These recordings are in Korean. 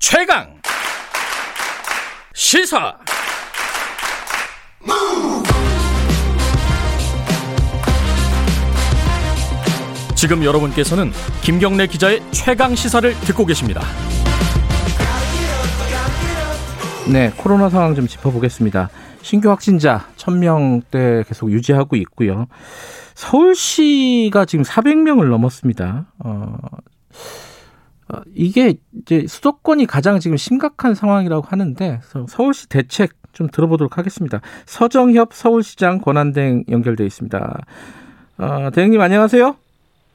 최강 시사 지금 여러분께서는 김경래 기자의 최강 시사를 듣고 계십니다. 네, 코로나 상황 좀 짚어보겠습니다. 신규 확진자 1000명대 계속 유지하고 있고요. 서울시가 지금 400명을 넘었습니다. 어, 어, 이게 이제 수도권이 가장 지금 심각한 상황이라고 하는데 서울시 대책 좀 들어보도록 하겠습니다. 서정협 서울시장 권한대행 연결돼 있습니다. 어, 대행님 안녕하세요.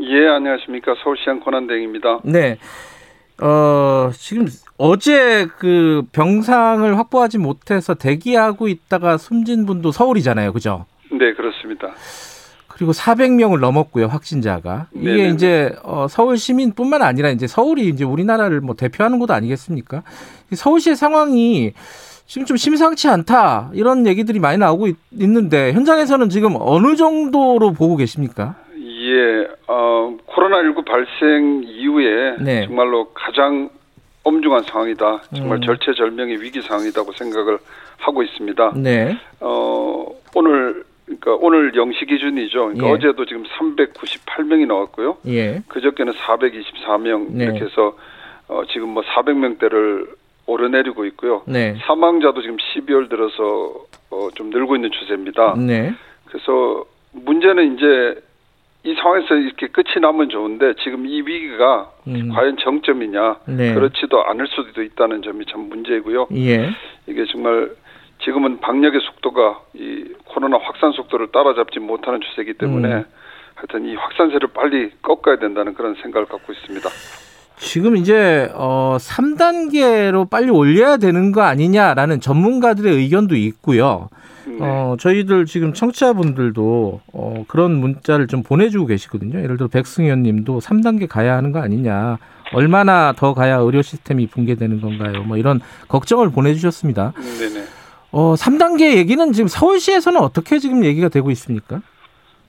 예, 안녕하십니까. 서울시장 권한대행입니다. 네. 어, 지금 어제 그 병상을 확보하지 못해서 대기하고 있다가 숨진 분도 서울이잖아요. 그죠? 네, 그렇습니다. 그리고 400명을 넘었고요, 확진자가. 이게 네네. 이제 어, 서울 시민뿐만 아니라 이제 서울이 이제 우리나라를 뭐 대표하는 곳 아니겠습니까? 서울시의 상황이 지금 좀 심상치 않다 이런 얘기들이 많이 나오고 있, 는데 현장에서는 지금 어느 정도로 보고 계십니까? 예, 어, 코로나19 발생 이후에 네. 정말로 가장 엄중한 상황이다. 정말 음. 절체절명의 위기 상황이라고 생각을 하고 있습니다. 네. 어, 오늘 그러니까 오늘 0시 기준이죠. 그러니까 예. 어제도 지금 398명이 나왔고요. 예. 그저께는 424명 네. 이렇게 해서 어, 지금 뭐 400명대를 오르내리고 있고요. 네. 사망자도 지금 12월 들어서 어, 좀 늘고 있는 추세입니다. 네. 그래서 문제는 이제 이 상황에서 이렇게 끝이 나면 좋은데 지금 이 위기가 음. 과연 정점이냐 네. 그렇지도 않을 수도 있다는 점이 참 문제고요. 예. 이게 정말 지금은 방역의 속도가 이 코로나 확산 속도를 따라잡지 못하는 추세이기 때문에 음. 하여튼 이 확산세를 빨리 꺾어야 된다는 그런 생각을 갖고 있습니다. 지금 이제 어 3단계로 빨리 올려야 되는 거 아니냐라는 전문가들의 의견도 있고요. 네. 어, 저희들 지금 청취자분들도 어, 그런 문자를 좀 보내주고 계시거든요. 예를 들어 백승현 님도 3단계 가야 하는 거 아니냐. 얼마나 더 가야 의료 시스템이 붕괴되는 건가요? 뭐 이런 걱정을 보내주셨습니다. 네네. 어, 3단계 얘기는 지금 서울시에서는 어떻게 지금 얘기가 되고 있습니까?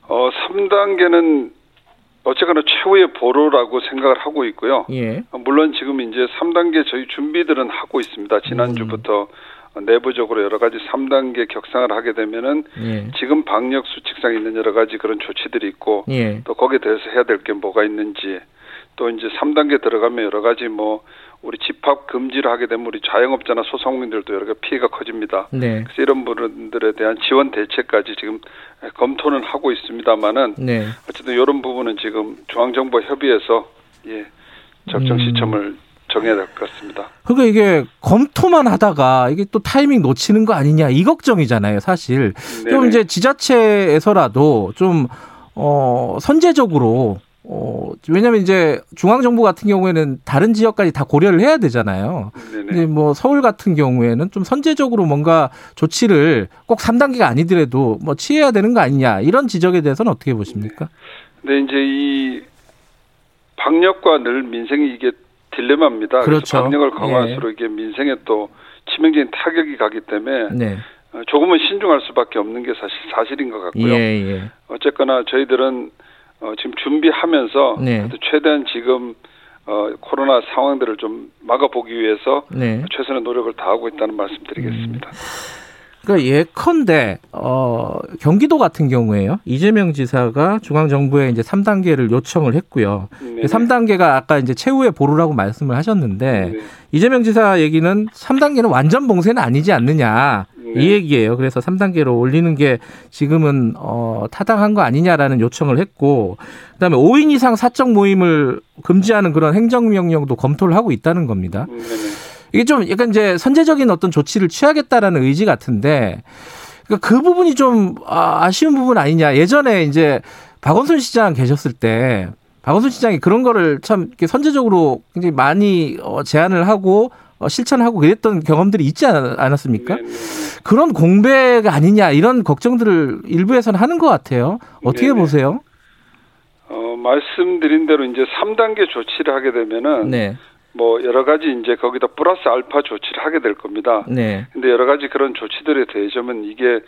어, 3단계는 어쨌거나 최후의 보루라고 생각을 하고 있고요. 예. 물론 지금 이제 3단계 저희 준비들은 하고 있습니다. 지난주부터 음. 내부적으로 여러 가지 3단계 격상을 하게 되면은 예. 지금 방역 수칙상 있는 여러 가지 그런 조치들이 있고 예. 또 거기에 대해서 해야 될 게 뭐가 있는지 또 이제 3단계 들어가면 여러 가지 뭐 우리 집합 금지를 하게 되면 우리 자영업자나 소상공인들도 여러 가지 피해가 커집니다. 네. 그래서 이런 분들에 대한 지원 대책까지 지금 검토는 하고 있습니다만은 네. 어쨌든 이런 부분은 지금 중앙정부 협의해서 예 적정 음. 시점을 음. 정해야 될 것 같습니다. 그러니까 이게 검토만 하다가 이게 또 타이밍 놓치는 거 아니냐 이 걱정이잖아요, 사실. 네네. 좀 이제 지자체에서라도 좀 어, 선제적으로 어, 왜냐면 이제 중앙정부 같은 경우에는 다른 지역까지 다 고려를 해야 되잖아요. 네네. 근데 뭐 서울 같은 경우에는 좀 선제적으로 뭔가 조치를 꼭 3단계가 아니더라도 뭐 취해야 되는 거 아니냐 이런 지적에 대해서는 어떻게 보십니까? 네, 이제 이 방역과 늘 민생이 이게 딜레마입니다. 그렇죠. 방역을 강화할수록 예. 이게 민생에 또 치명적인 타격이 가기 때문에 네. 어, 조금은 신중할 수밖에 없는 게 사실 사실인 것 같고요. 예, 예. 어쨌거나 저희들은 어, 지금 준비하면서 네. 최대한 지금 어, 코로나 상황들을 좀 막아보기 위해서 네. 최선의 노력을 다하고 있다는 말씀드리겠습니다. 음. 그러니까 예컨대 어 경기도 같은 경우에요. 이재명 지사가 중앙 정부에 이제 3단계를 요청을 했고요. 네 3단계가 아까 이제 최후의 보루라고 말씀을 하셨는데 네 이재명 지사 얘기는 3단계는 완전 봉쇄는 아니지 않느냐. 네. 이 얘기예요. 그래서 3단계로 올리는 게 지금은 어 타당한 거 아니냐라는 요청을 했고 그다음에 5인 이상 사적 모임을 금지하는 그런 행정명령도 검토를 하고 있다는 겁니다. 네 이게 좀 약간 이제 선제적인 어떤 조치를 취하겠다라는 의지 같은데 그러니까 그 부분이 좀 아, 아쉬운 부분 아니냐. 예전에 이제 박원순 시장 계셨을 때 박원순 시장이 그런 거를 참 선제적으로 굉장히 많이 어, 제안을 하고 어, 실천하고 그랬던 경험들이 있지 않았습니까? 네네. 그런 공백 아니냐 이런 걱정들을 일부에서는 하는 것 같아요. 어떻게 네네. 보세요? 어, 말씀드린 대로 이제 3단계 조치를 하게 되면은 네. 뭐 여러 가지 이제 거기다 플러스 알파 조치를 하게 될 겁니다. 네. 근데 여러 가지 그런 조치들에 대해서는 이게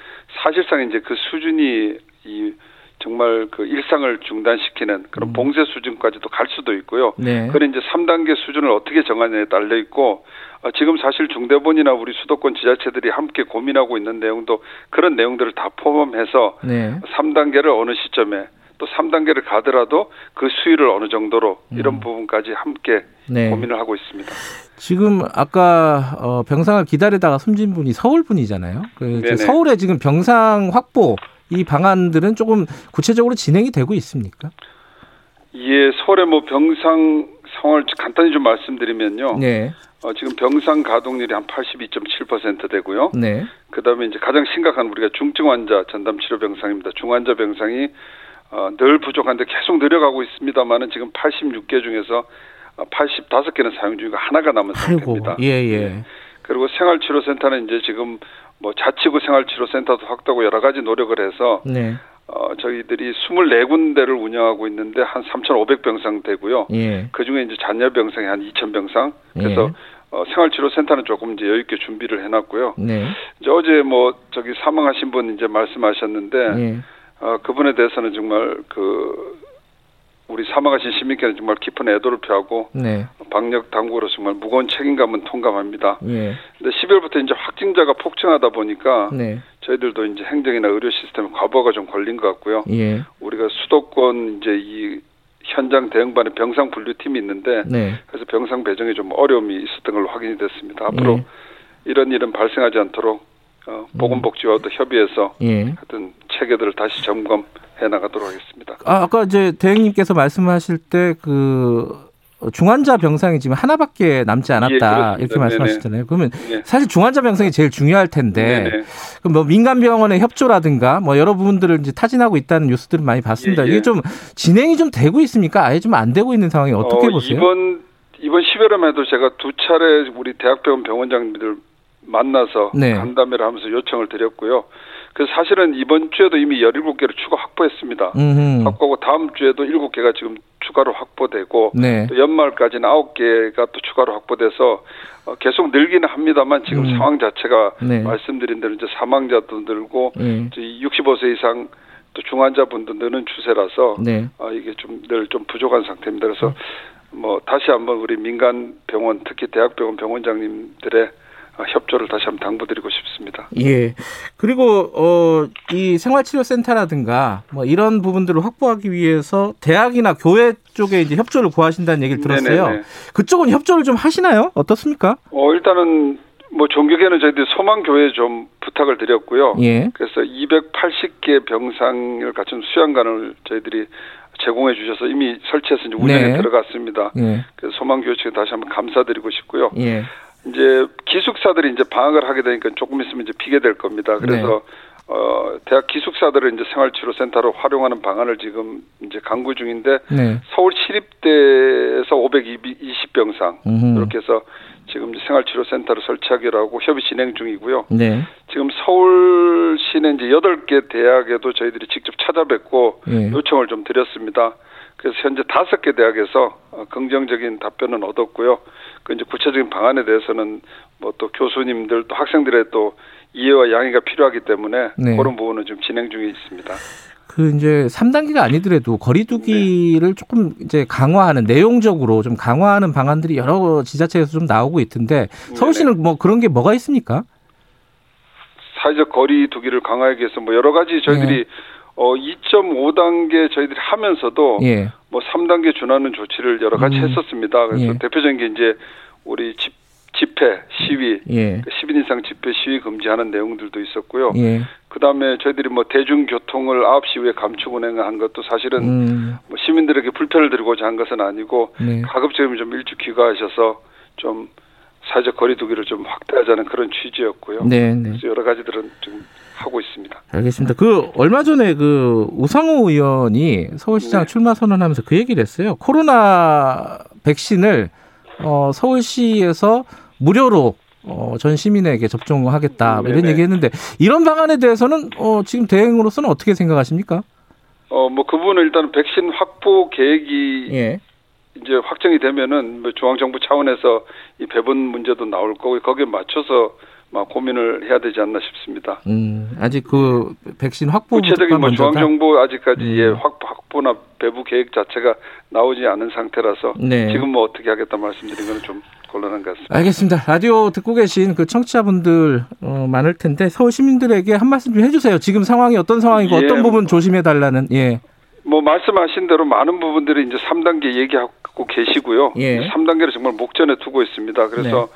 사실상 이제 그 수준이 이 정말 그 일상을 중단시키는 그런 음. 봉쇄 수준까지도 갈 수도 있고요. 네. 그런 이제 3단계 수준을 어떻게 정하느냐에 달려 있고 어, 지금 사실 중대본이나 우리 수도권 지자체들이 함께 고민하고 있는 내용도 그런 내용들을 다 포함해서 네. 3단계를 어느 시점에 또 3단계를 가더라도 그 수위를 어느 정도로 이런 음. 부분까지 함께 네. 고민을 하고 있습니다. 지금 아까 어, 병상을 기다리다가 숨진 분이 서울 분이잖아요. 그 서울에 지금 병상 확보 이 방안들은 조금 구체적으로 진행이 되고 있습니까? 예, 서울의 뭐 병상 상황을 간단히 좀 말씀드리면요. 네. 어, 지금 병상 가동률이 한 82.7% 되고요. 네. 그다음에 이제 가장 심각한 우리가 중증 환자 전담 치료 병상입니다. 중환자 병상이 어, 늘 부족한데 계속 늘어가고 있습니다만은 지금 86개 중에서 85개는 사용 중이고 하나가 남은 상태입니다. 예, 예. 네. 그리고 생활치료센터는 이제 지금 뭐 자치구 생활치료센터도 확대하고 여러 가지 노력을 해서 네. 어, 저희들이 24군데를 운영하고 있는데 한 3,500병상 되고요. 예. 그 중에 이제 잔여 병상이 한 2,000병상. 그래서 예. 어, 생활치료센터는 조금 이제 여유 있게 준비를 해놨고요. 네. 이제 어제 뭐 저기 사망하신 분 이제 말씀하셨는데, 예. 어, 그분에 대해서는 정말 그 우리 사망하신 시민께는 정말 깊은 애도를 표하고 네. 방역 당국으로 정말 무거운 책임감은 통감합니다. 예. 근데 10월부터 이제 확진자가 폭증하다 보니까 네. 저희들도 이제 행정이나 의료 시스템에 과부하가 좀 걸린 것 같고요. 예. 우리가 수도권 이제 이 현장 대응반에 병상 분류팀이 있는데 네. 그래서 병상 배정에 좀 어려움이 있었던 걸로 확인이 됐습니다. 앞으로 예. 이런 일은 발생하지 않도록 어, 보건복지와도 협의해서 예. 하여튼 체계들을 다시 점검해 나가도록 하겠습니다. 아, 아까 이제 대행님께서 말씀하실 때 그 중환자 병상이 지금 하나밖에 남지 않았다 예, 이렇게 말씀하셨잖아요. 그러면 네. 사실 중환자 병상이 제일 중요할 텐데 네네. 그럼 뭐 민간 병원의 협조라든가 뭐 여러 부분들을 이제 타진하고 있다는 뉴스들을 많이 봤습니다. 예, 예. 이게 좀 진행이 좀 되고 있습니까? 아예 좀 안 되고 있는 상황이 어떻게 어, 보세요? 이번 이번 10월에도 제가 두 차례 우리 대학병원 병원장님들 만나서 네. 간담회를 하면서 요청을 드렸고요. 그래서 사실은 이번 주에도 이미 17개를 추가 확보했습니다. 음흠. 확보하고 다음 주에도 7개가 지금 추가로 확보되고 네. 또 연말까지는 9개가 또 추가로 확보돼서 어, 계속 늘기는 합니다만 지금 음. 상황 자체가 네. 말씀드린 대로 이제 사망자도 늘고 음. 65세 이상 또 중환자분도 느는 추세라서 네. 어, 이게 좀늘좀 부족한 상태입니다. 그래서 음. 뭐 다시 한번 우리 민간 병원 특히 대학병원 병원장님들의 어, 협조를 다시 한번 당부드리고 싶습니다. 예. 그리고 어, 이 생활치료센터라든가 뭐 이런 부분들을 확보하기 위해서 대학이나 교회 쪽에 이제 협조를 구하신다는 얘기를 들었어요. 네네네. 그쪽은 협조를 좀 하시나요? 어떻습니까? 어, 일단은 뭐 종교계는 저희들이 소망교회에 좀 부탁을 드렸고요. 예. 그래서 280개 병상을 갖춘 수양관을 저희들이 제공해 주셔서 이미 설치해서 이제 운영에 네. 들어갔습니다. 예. 그래서 소망교회 측에 다시 한번 감사드리고 싶고요. 예. 이제 기숙사들이 이제 방학을 하게 되니까 조금 있으면 이제 비게 될 겁니다. 그래서 네. 어, 대학 기숙사들을 이제 생활치료센터로 활용하는 방안을 지금 이제 강구 중인데 네. 서울 시립대에서 520병상 음흠. 이렇게 해서 지금 생활치료센터를 설치하기로 하고 협의 진행 중이고요. 네. 지금 서울 시내 이제 8개 대학에도 저희들이 직접 찾아뵙고 네. 요청을 좀 드렸습니다. 그래서 현재 다섯 개 대학에서 어, 긍정적인 답변은 얻었고요. 그 이제 구체적인 방안에 대해서는 뭐 또 교수님들 또 학생들의 또 이해와 양해가 필요하기 때문에 네. 그런 부분은 좀 진행 중에 있습니다. 그 이제 3단계가 아니더라도 거리두기를 네. 조금 이제 강화하는 내용적으로 좀 강화하는 방안들이 여러 지자체에서 좀 나오고 있던데 서울시는 네네. 뭐 그런 게 뭐가 있습니까? 사회적 거리두기를 강화하기 위해서 뭐 여러 가지 저희들이 네. 어 2.5단계 저희들이 하면서도 예. 뭐 3단계 준하는 조치를 여러 가지 음. 했었습니다. 그래서 예. 대표적인 게 이제 우리 집 집회, 시위, 예. 10인 그 이상 집회, 시위 금지하는 내용들도 있었고요. 예. 그 다음에 저희들이 뭐 대중교통을 9시 이후에 감축 운행한 것도 사실은 음. 뭐 시민들에게 불편을 드리고자 한 것은 아니고 네. 가급적이면 좀 일찍 귀가하셔서 좀 사회적 거리두기를 좀 확대하자는 그런 취지였고요. 네, 네. 그래서 여러 가지들은 좀 하고 있습니다. 알겠습니다. 그 얼마 전에 그 우상호 의원이 서울시장 네. 출마 선언하면서 그 얘기를 했어요. 코로나 백신을 어, 서울시에서 무료로 어, 전 시민에게 접종하겠다 뭐 이런 얘기했는데 이런 방안에 대해서는 어, 지금 대행으로서는 어떻게 생각하십니까? 어, 뭐 그분은 일단 백신 확보 계획이 예. 이제 확정이 되면은 뭐 중앙정부 차원에서 이 배분 문제도 나올 거고 거기에 맞춰서 고민을 해야 되지 않나 싶습니다. 음, 아직 그 백신 확보 구체적인 뭐 중앙 정부 아직까지 음. 예, 확, 확보나 배부 계획 자체가 나오지 않은 상태라서 네. 지금 뭐 어떻게 하겠다 말씀드린 거는 좀 곤란한 것 같습니다. 알겠습니다. 라디오 듣고 계신 그 청취자분들 어, 많을 텐데 서울 시민들에게 한 말씀 좀 해주세요. 지금 상황이 어떤 상황이고 예, 어떤 부분 조심해 달라는 예. 뭐 말씀하신 대로 많은 부분들이 이제 3단계 얘기하고 계시고요. 예. 3단계를 정말 목전에 두고 있습니다. 그래서 네.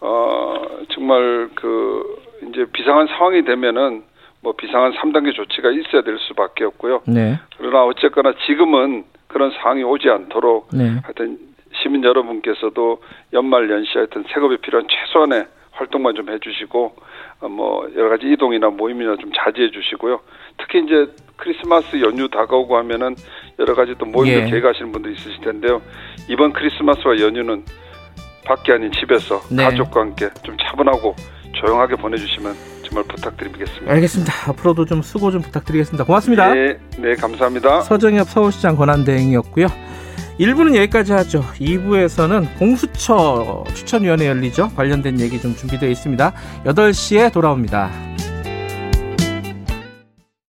어 정말 그 이제 비상한 상황이 되면은 뭐 비상한 3단계 조치가 있어야 될 수밖에 없고요. 네. 그러나 어쨌거나 지금은 그런 상황이 오지 않도록 네. 하여튼 시민 여러분께서도 연말 연시 하여튼 색업에 필요한 최소한의 활동만 좀 해주시고 어, 뭐 여러 가지 이동이나 모임이나 좀 자제해 주시고요. 특히 이제 크리스마스 연휴 다가오고 하면은 여러 가지 또 모임을 예. 계획하시는 분도 있으실 텐데요. 이번 크리스마스와 연휴는 밖에 아닌 집에서 네. 가족과 함께 좀 차분하고 조용하게 보내주시면 정말 부탁드리겠습니다. 알겠습니다. 앞으로도 좀 수고 좀 부탁드리겠습니다. 고맙습니다. 네, 네 감사합니다. 서정엽 서울시장 권한대행이었고요. 1부는 여기까지 하죠. 2부에서는 공수처 추천위원회 열리죠. 관련된 얘기 좀 준비되어 있습니다. 8시에 돌아옵니다.